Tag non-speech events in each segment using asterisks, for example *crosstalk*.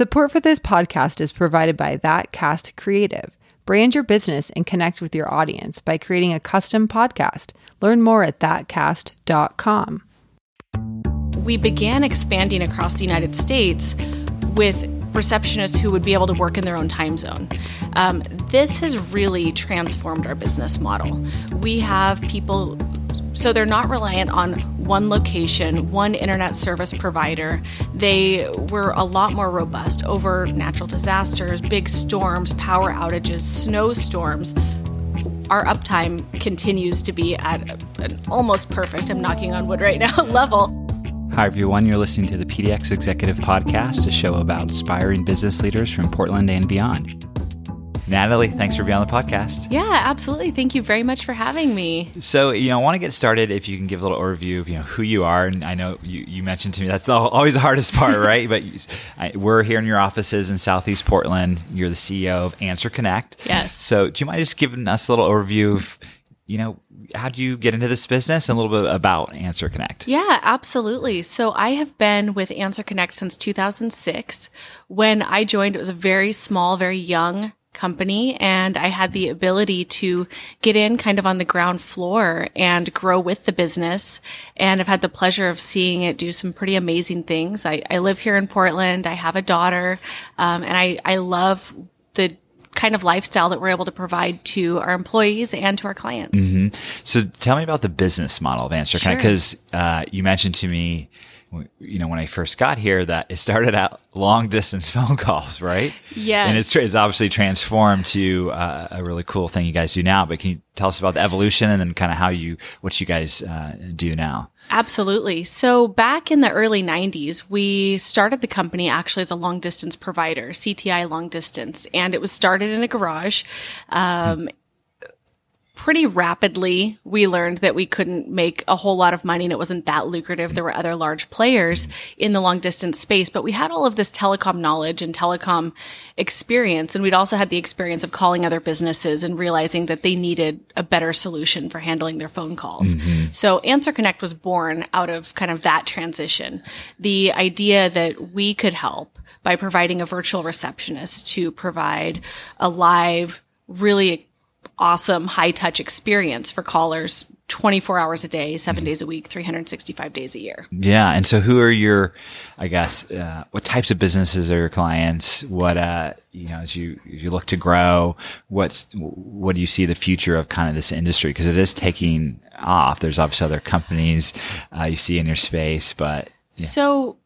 Support for this podcast is provided by That Cast Creative. Brand your business and connect with your audience by creating a custom podcast. Learn more at thatcast.com. We began expanding across the United States with receptionists who would be able to work in their own time zone. Um, this has really transformed our business model. We have people, so they're not reliant on one location, one internet service provider. They were a lot more robust over natural disasters, big storms, power outages, snowstorms. Our uptime continues to be at an almost perfect, I'm knocking on wood right now, *laughs* level. Hi, everyone. You're listening to the PDX Executive Podcast, a show about inspiring business leaders from Portland and beyond. Natalie, thanks for being on the podcast. Yeah, absolutely. Thank you very much for having me. So, you know, I want to get started. If you can give a little overview of you know who you are, and I know you, you mentioned to me that's always the hardest part, *laughs* right? but you, I, we're here in your offices in Southeast Portland. You're the CEO of Answer Connect. Yes. So, do you mind just giving us a little overview of you know, how do you get into this business and a little bit about Answer Connect? Yeah, absolutely. So I have been with Answer Connect since 2006. When I joined, it was a very small, very young company and I had the ability to get in kind of on the ground floor and grow with the business. And I've had the pleasure of seeing it do some pretty amazing things. I, I live here in Portland. I have a daughter. Um, and I, I love the kind of lifestyle that we're able to provide to our employees and to our clients. Mm-hmm. So tell me about the business model of Answer Connect because uh, you mentioned to me, you know, when I first got here, that it started out long distance *laughs* phone calls, right? Yes. And it's, it's obviously transformed to uh, a really cool thing you guys do now. But can you tell us about the evolution and then kind of how you, what you guys uh, do now? Absolutely. So back in the early 90s, we started the company actually as a long distance provider, CTI long distance, and it was started in a garage. Um, pretty rapidly, we learned that we couldn't make a whole lot of money and it wasn't that lucrative. There were other large players in the long distance space, but we had all of this telecom knowledge and telecom experience. And we'd also had the experience of calling other businesses and realizing that they needed a better solution for handling their phone calls. Mm-hmm. So Answer Connect was born out of kind of that transition. The idea that we could help by providing a virtual receptionist to provide a live, really awesome high touch experience for callers 24 hours a day, 7 days a week, 365 days a year. Yeah. And so who are your, I guess, uh, what types of businesses are your clients? What, uh, you know, as you, as you look to grow, what's, what do you see the future of kind of this industry? Cause it is taking off. There's obviously other companies, uh, you see in your space, but. Yeah. So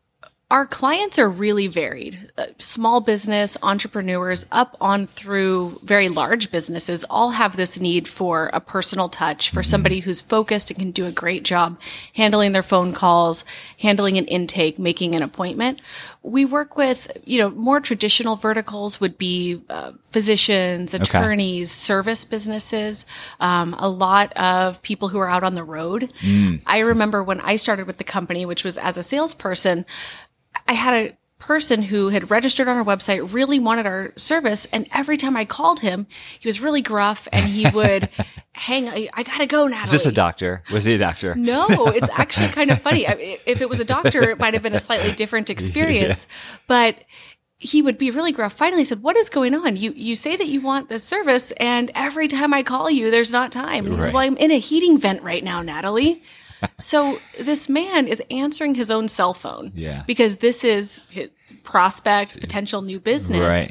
our clients are really varied. Uh, small business, entrepreneurs, up on through very large businesses all have this need for a personal touch, for somebody who's focused and can do a great job handling their phone calls, handling an intake, making an appointment. We work with, you know, more traditional verticals would be uh, physicians, attorneys, okay. service businesses, um, a lot of people who are out on the road. Mm. I remember when I started with the company, which was as a salesperson, I had a person who had registered on our website really wanted our service and every time I called him he was really gruff and he would *laughs* hang I, gotta go now is this a doctor? Was he a doctor? No it's actually kind of funny. If it was a doctor it might have been a slightly different *laughs* experience. Yeah. but he would be really gruff. Finally said what is going on? You you say that you want this service and every time I call you there's not time. And he right. said well I'm in a heating vent right now Natalie so this man is answering his own cell phone. Yeah. Because this is prospects, potential new business. Right.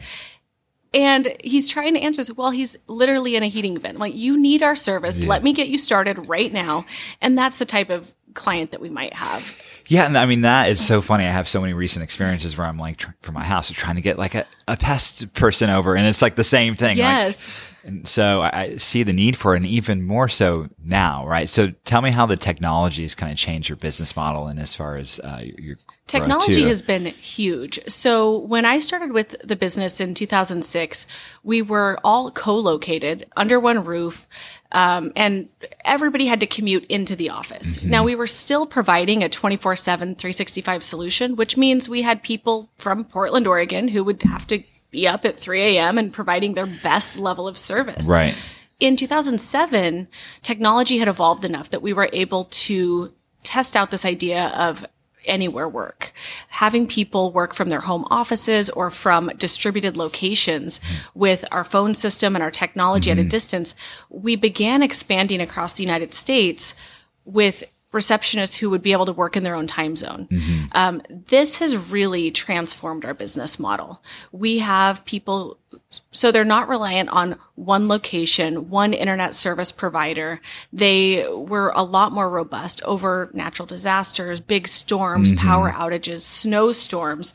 And he's trying to answer this while he's literally in a heating vent. like, you need our service. Yeah. Let me get you started right now. And that's the type of client that we might have. Yeah, and I mean that is so funny. I have so many recent experiences where I'm like tr- for my house, trying to get like a, a pest person over, and it's like the same thing. Yes. Like, and so I see the need for it, and even more so now, right? So tell me how the technology has kind of changed your business model, and as far as uh, your technology has been huge. So when I started with the business in 2006, we were all co-located under one roof. Um, and everybody had to commute into the office. Mm-hmm. Now we were still providing a 24 7, 365 solution, which means we had people from Portland, Oregon who would have to be up at 3 a.m. and providing their best level of service. Right. In 2007, technology had evolved enough that we were able to test out this idea of anywhere work. Having people work from their home offices or from distributed locations with our phone system and our technology at a mm-hmm. distance, we began expanding across the United States with receptionists who would be able to work in their own time zone. Um, this has really transformed our business model. We have people, so they're not reliant on one location, one internet service provider. They were a lot more robust over natural disasters, big storms, power outages, snowstorms.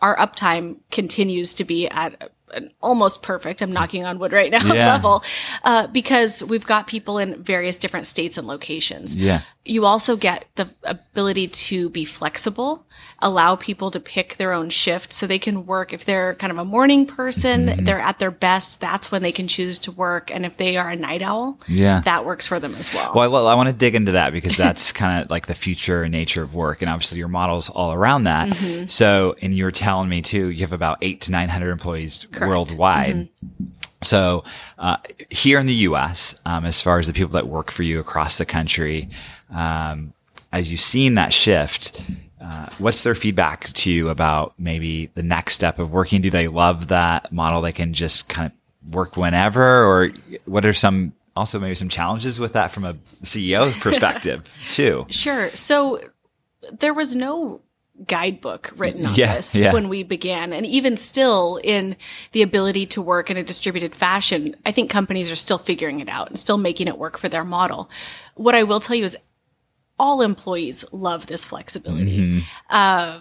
Our uptime continues to be at an almost perfect. I'm knocking on wood right now *laughs* Yeah. level, uh, because we've got people in various different states and locations. Yeah. You also get the ability to be flexible, allow people to pick their own shift so they can work. If they're kind of a morning person, Mm-hmm. they're at their best. That's when they can choose to work. And if they are a night owl, Yeah. that works for them as well. Well, I, well, I want to dig into that because that's *laughs* kind of like the future and nature of work, and obviously your models all around that. Mm-hmm. So, and you were telling me too, you have about eight to nine hundred employees worldwide. Mm-hmm. So, uh, here in the U.S., um, as far as the people that work for you across the country, um, as you've seen that shift. Uh, what's their feedback to you about maybe the next step of working? Do they love that model? They can just kind of work whenever, or what are some also maybe some challenges with that from a CEO *laughs* perspective too? Sure. So there was no guidebook written on Yeah, this yeah. when we began. And even still in the ability to work in a distributed fashion, I think companies are still figuring it out and still making it work for their model. What I will tell you is all employees love this flexibility. Uh,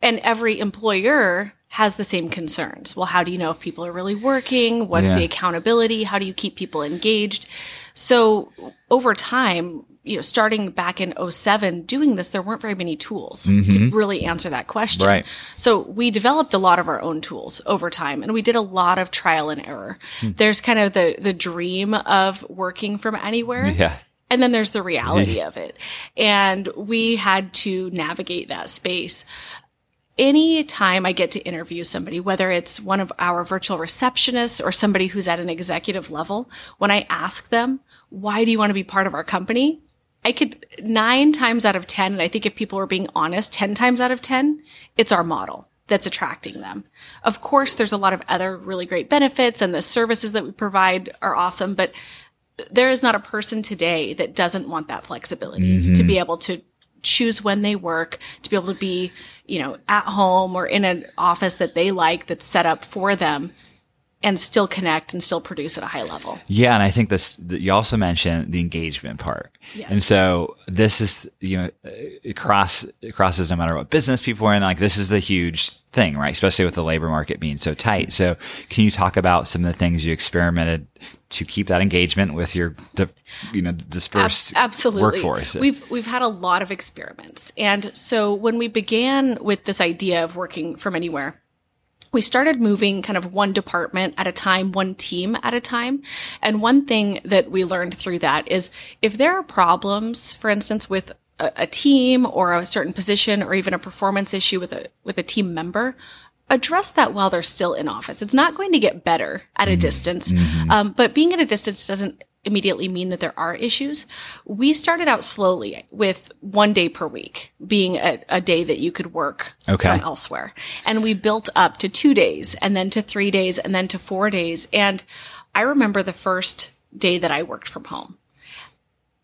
and every employer has the same concerns. Well, how do you know if people are really working? What's Yeah. the accountability? How do you keep people engaged? So over time, you know, starting back in 07, doing this, there weren't very many tools to mm-hmm. really answer that question. Right. So we developed a lot of our own tools over time and we did a lot of trial and error. Hmm. There's kind of the, the dream of working from anywhere. Yeah. And then there's the reality of it. And we had to navigate that space. Any time I get to interview somebody, whether it's one of our virtual receptionists or somebody who's at an executive level, when I ask them, why do you want to be part of our company? I could nine times out of 10, and I think if people are being honest, 10 times out of 10, it's our model that's attracting them. Of course, there's a lot of other really great benefits and the services that we provide are awesome, but there is not a person today that doesn't want that flexibility mm-hmm. to be able to choose when they work, to be able to be, you know, at home or in an office that they like that's set up for them and still connect and still produce at a high level. Yeah, and I think this. You also mentioned the engagement part, Yes. and so this is you know it cross it crosses no matter what business people are in. Like this is the huge thing, right? Especially with the labor market being so tight. So, can you talk about some of the things you experimented to keep that engagement with your you know dispersed Ab- absolutely workforce? We've we've had a lot of experiments, and so when we began with this idea of working from anywhere, we started moving kind of one department at a time, one team at a time. And one thing that we learned through that is if there are problems, for instance, with a, a team or a certain position or even a performance issue with a with a team member, address that while they're still in office. It's not going to get better at a distance, um, but being at a distance doesn't immediately mean that there are issues. We started out slowly with one day per week being a, a day that you could work Okay. from elsewhere. And we built up to two days and then to three days and then to four days. And I remember the first day that I worked from home.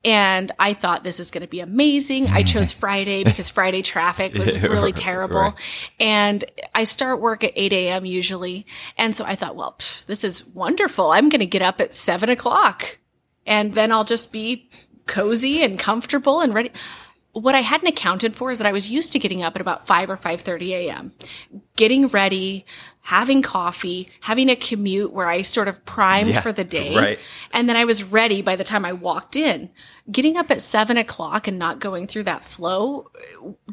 And I thought this is going to be amazing. I chose *laughs* Friday because Friday traffic was *laughs* really terrible. Right. And I start work at 8 a.m. usually. And so I thought, well, pff, this is wonderful. I'm going to get up at seven o'clock and then I'll just be cozy and comfortable and ready. What I hadn't accounted for is that I was used to getting up at about 5 or 5:30 a.m., getting ready, having coffee, having a commute where I sort of primed Yeah, for the day. right. And then I was ready by the time I walked in. Getting up at seven o'clock and not going through that flow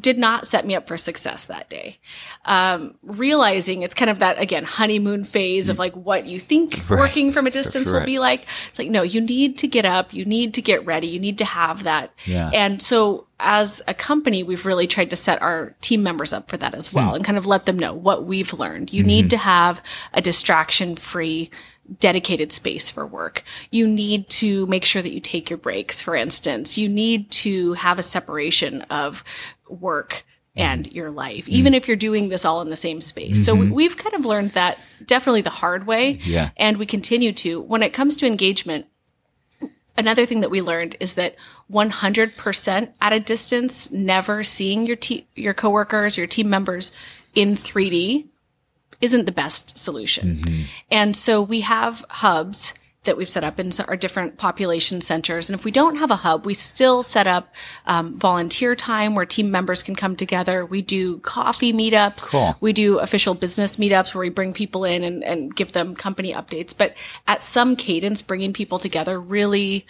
did not set me up for success that day. Um, realizing it's kind of that, again, honeymoon phase of like what you think working from a distance will be like. It's like, no, you need to get up. You need to get ready. You need to have that. Yeah. And so as a company, we've really tried to set our team members up for that as Hmm. well and kind of let them know what we've learned. You need mm-hmm. to have a distraction free dedicated space for work. You need to make sure that you take your breaks, for instance. You need to have a separation of work mm-hmm. and your life, mm-hmm. even if you're doing this all in the same space. So we, we've kind of learned that definitely the hard way. Yeah. And we continue to. When it comes to engagement, another thing that we learned is that 100% at a distance, never seeing your te- your coworkers, your team members in 3D isn't the best solution. Mm-hmm. And so we have hubs that we've set up in our different population centers. And if we don't have a hub, we still set up um, volunteer time where team members can come together. We do coffee meetups. Cool. We do official business meetups where we bring people in and, and give them company updates. But at some cadence, bringing people together really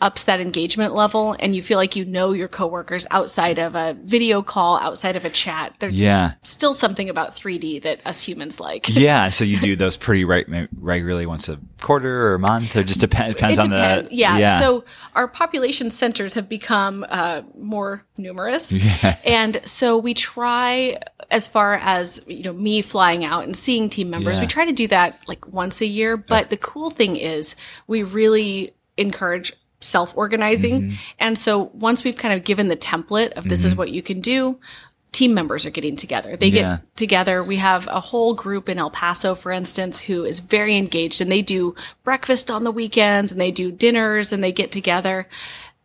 ups that engagement level and you feel like you know your coworkers outside of a video call, outside of a chat. There's Yeah. still something about 3D that us humans like. *laughs* Yeah. So you do those pretty reg- regularly once a quarter or a month, or just depend, depends it on depends. the. Yeah. So our population centers have become uh, more numerous, *laughs* and so we try, as far as you know, me flying out and seeing team members, Yeah. we try to do that like once a year. But the cool thing is, we really encourage self organizing, Mm-hmm. and so once we've kind of given the template of this is what you can do. Team members are getting together. They Yeah. get together. We have a whole group in El Paso, for instance, who is very engaged and they do breakfast on the weekends and they do dinners and they get together.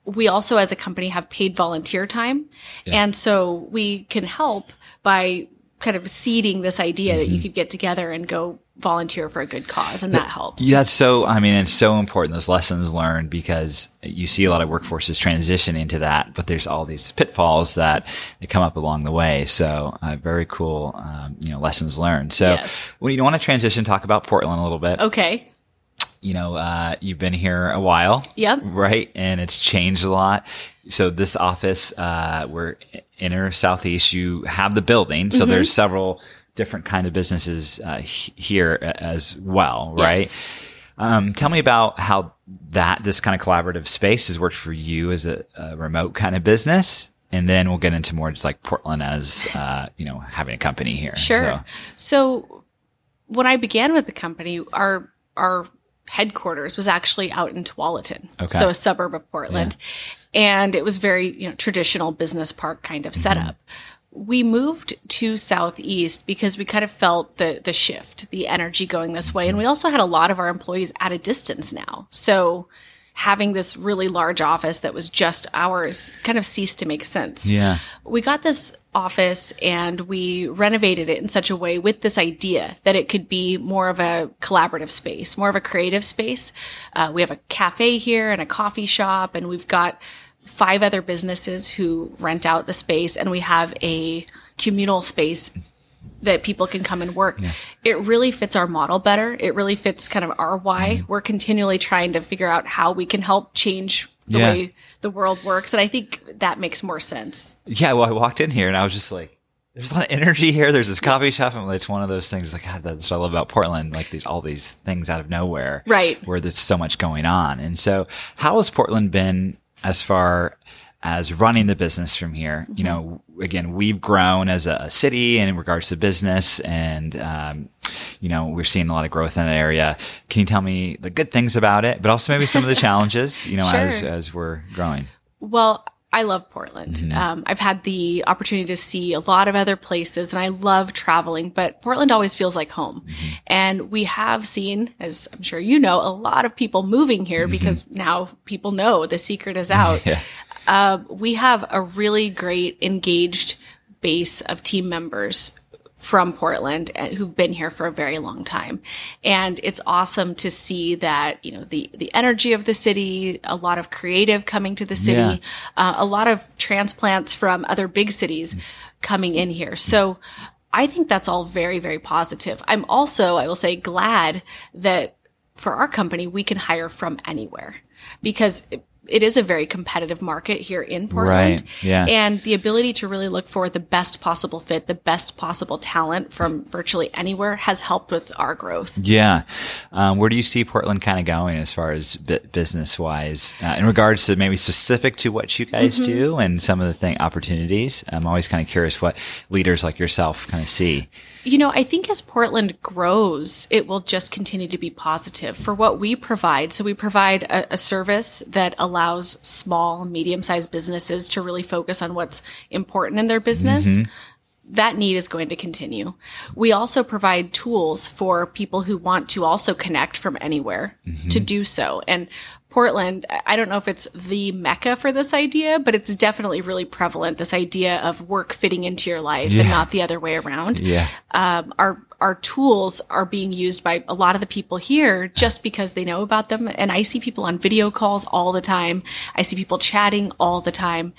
We also, as a company, have paid volunteer time. And so we can help by kind of seeding this idea that Mm-hmm. you could get together and go volunteer for a good cause. And that helps. Yeah, that's so. I mean, it's so important those lessons learned because you see a lot of workforces transition into that, but there's all these pitfalls that they come up along the way. So, uh, very cool, um, you know, lessons learned. So, Yes. when you want to transition, talk about Portland a little bit. Okay. You know, uh, you've been here a while, Yep. right? And it's changed a lot. So, this office, uh, we're inner southeast. You have the building, so Mm-hmm. there's several different kind of businesses uh, here as well, right? Yes. Um, tell me about how that this kind of collaborative space has worked for you as a, a remote kind of business, and then we'll get into more just like Portland as uh, you know having a company here. Sure. So, So when I began with the company, our our headquarters was actually out in Tualatin, Okay. so a suburb of Portland, and it was very you know traditional business park kind of setup. Mm-hmm. We moved to southeast because we kind of felt the the shift, the energy going this way, and we also had a lot of our employees at a distance now, so. Having this really large office that was just ours kind of ceased to make sense yeah, we got this office and we renovated it in such a way with this idea that it could be more of a collaborative space, more of a creative space. Uh, we have a cafe here and a coffee shop, and we've got five other businesses who rent out the space, and we have a communal space that people can come and work. It really fits our model better. It really fits kind of our why. Mm-hmm. We're continually trying to figure out how we can help change the Yeah. way the world works. And I think that makes more sense. yeah. Well, I walked in here and I was just like. There's a lot of energy here. There's this coffee shop, and it's one of those things. Like God, that's what I love about Portland. Like these, all these things out of nowhere, Right. Where there's so much going on. And so, how has Portland been as far as running the business from here? You know, again, we've grown as a city and in regards to business, and um, you know, we're seeing a lot of growth in that area. Can you tell me the good things about it, but also maybe some of the *laughs* challenges? You know, Sure. as as we're growing. Well, I love Portland. Mm-hmm. Um, I've had the opportunity to see a lot of other places and I love traveling, but Portland always feels like home. Mm-hmm. And we have seen, as I'm sure you know, a lot of people moving here because now people know the secret is out. Mm-hmm. *laughs* Yeah. Uh, we have a really great engaged base of team members from Portland who've been here for a very long time. And it's awesome to see that, you know, the, the energy of the city, a lot of creative coming to the city, Yeah. uh, a lot of transplants from other big cities coming in here. So I think that's all very, very positive. I'm also, I will say, glad that for our company, we can hire from anywhere because it is a very competitive market here in Portland. Right, yeah. And the ability to really look for the best possible fit, the best possible talent from virtually anywhere has helped with our growth. Yeah. Um, where do you see Portland kind of going as far as business wise uh, in regards to maybe specific to what you guys mm-hmm. do and some of the thing opportunities? I'm always kind of curious what leaders like yourself kind of see. You know, I think as Portland grows, it will just continue to be positive for what we provide. So we provide a, a service that allows small, medium sized businesses to really focus on what's important in their business. Mm-hmm that need is going to continue. We also provide tools for people who want to also connect from anywhere mm-hmm. to do so. And Portland, I don't know if it's the mecca for this idea, but it's definitely really prevalent. This idea of work fitting into your life yeah. and not the other way around. Yeah. Um, our, our tools are being used by a lot of the people here just because they know about them. And I see people on video calls all the time. I see people chatting all the time.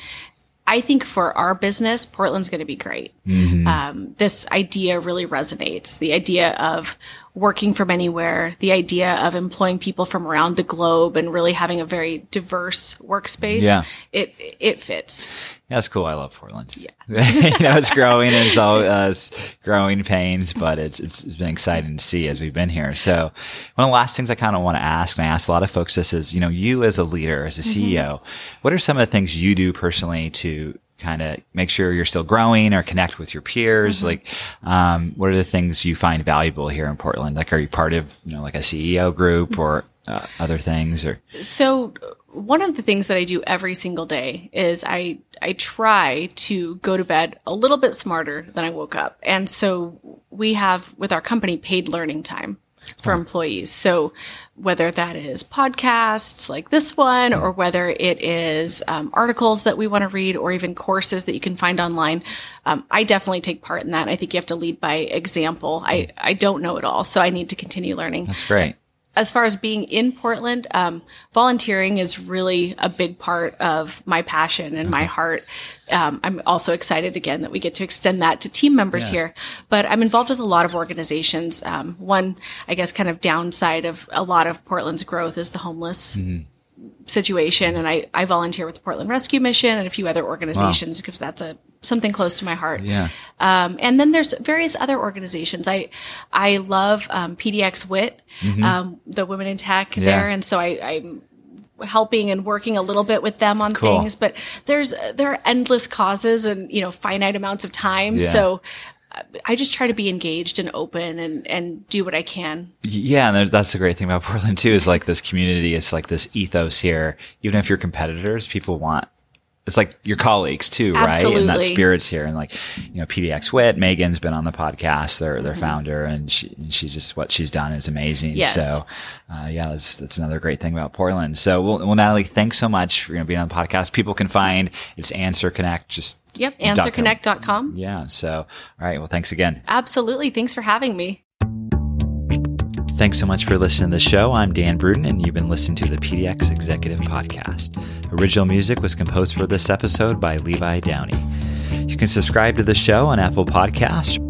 I think for our business, Portland's going to be great. Mm-hmm. Um, this idea really resonates. The idea of working from anywhere, the idea of employing people from around the globe and really having a very diverse workspace. Yeah. It, it fits. Yeah, that's cool. I love Portland. Yeah. *laughs* you know, it's growing and it's all uh, growing pains, but it's, it's been exciting to see as we've been here. So one of the last things I kind of want to ask, and I ask a lot of folks this is, you know, you as a leader, as a CEO, mm-hmm. what are some of the things you do personally to kind of make sure you're still growing or connect with your peers? Mm-hmm. Like, um, what are the things you find valuable here in Portland? Like, are you part of, you know, like a CEO group or uh, other things or? So one of the things that I do every single day is I, I try to go to bed a little bit smarter than I woke up. And so we have with our company paid learning time for employees. So whether that is podcasts like this one, or whether it is um, articles that we want to read, or even courses that you can find online, um, I definitely take part in that. I think you have to lead by example. I I don't know it all, so I need to continue learning. That's great as far as being in Portland, um, volunteering is really a big part of my passion and my heart. Um, I'm also excited again that we get to extend that to team members yeah. here. But I'm involved with a lot of organizations. Um, one, I guess, kind of downside of a lot of Portland's growth is the homeless. Mm-hmm situation and I, I volunteer with the Portland Rescue Mission and a few other organizations wow. because that's a something close to my heart. Yeah. Um, and then there's various other organizations. I I love um, PDX WIT, mm-hmm. um, the Women in Tech yeah. there, and so I, I'm helping and working a little bit with them on cool. things. But there's there are endless causes and you know finite amounts of time. Yeah. So I just try to be engaged and open and, and do what I can. Yeah, and that's the great thing about Portland too is like this community. It's like this ethos here. Even if you're competitors, people want it's like your colleagues too, Absolutely. right? And that spirits here. And like, you know, PDX Wit, Megan's been on the podcast, their, their mm-hmm. founder, and she, and she's just, what she's done is amazing. Yes. So, uh, yeah, that's, that's another great thing about Portland. So, well, well Natalie, thanks so much for you know, being on the podcast. People can find it's Answer Connect, just Yep, answerconnect.com. Yeah. So, all right. Well, thanks again. Absolutely. Thanks for having me. Thanks so much for listening to the show. I'm Dan Bruden, and you've been listening to the PDX Executive Podcast. Original music was composed for this episode by Levi Downey. You can subscribe to the show on Apple Podcasts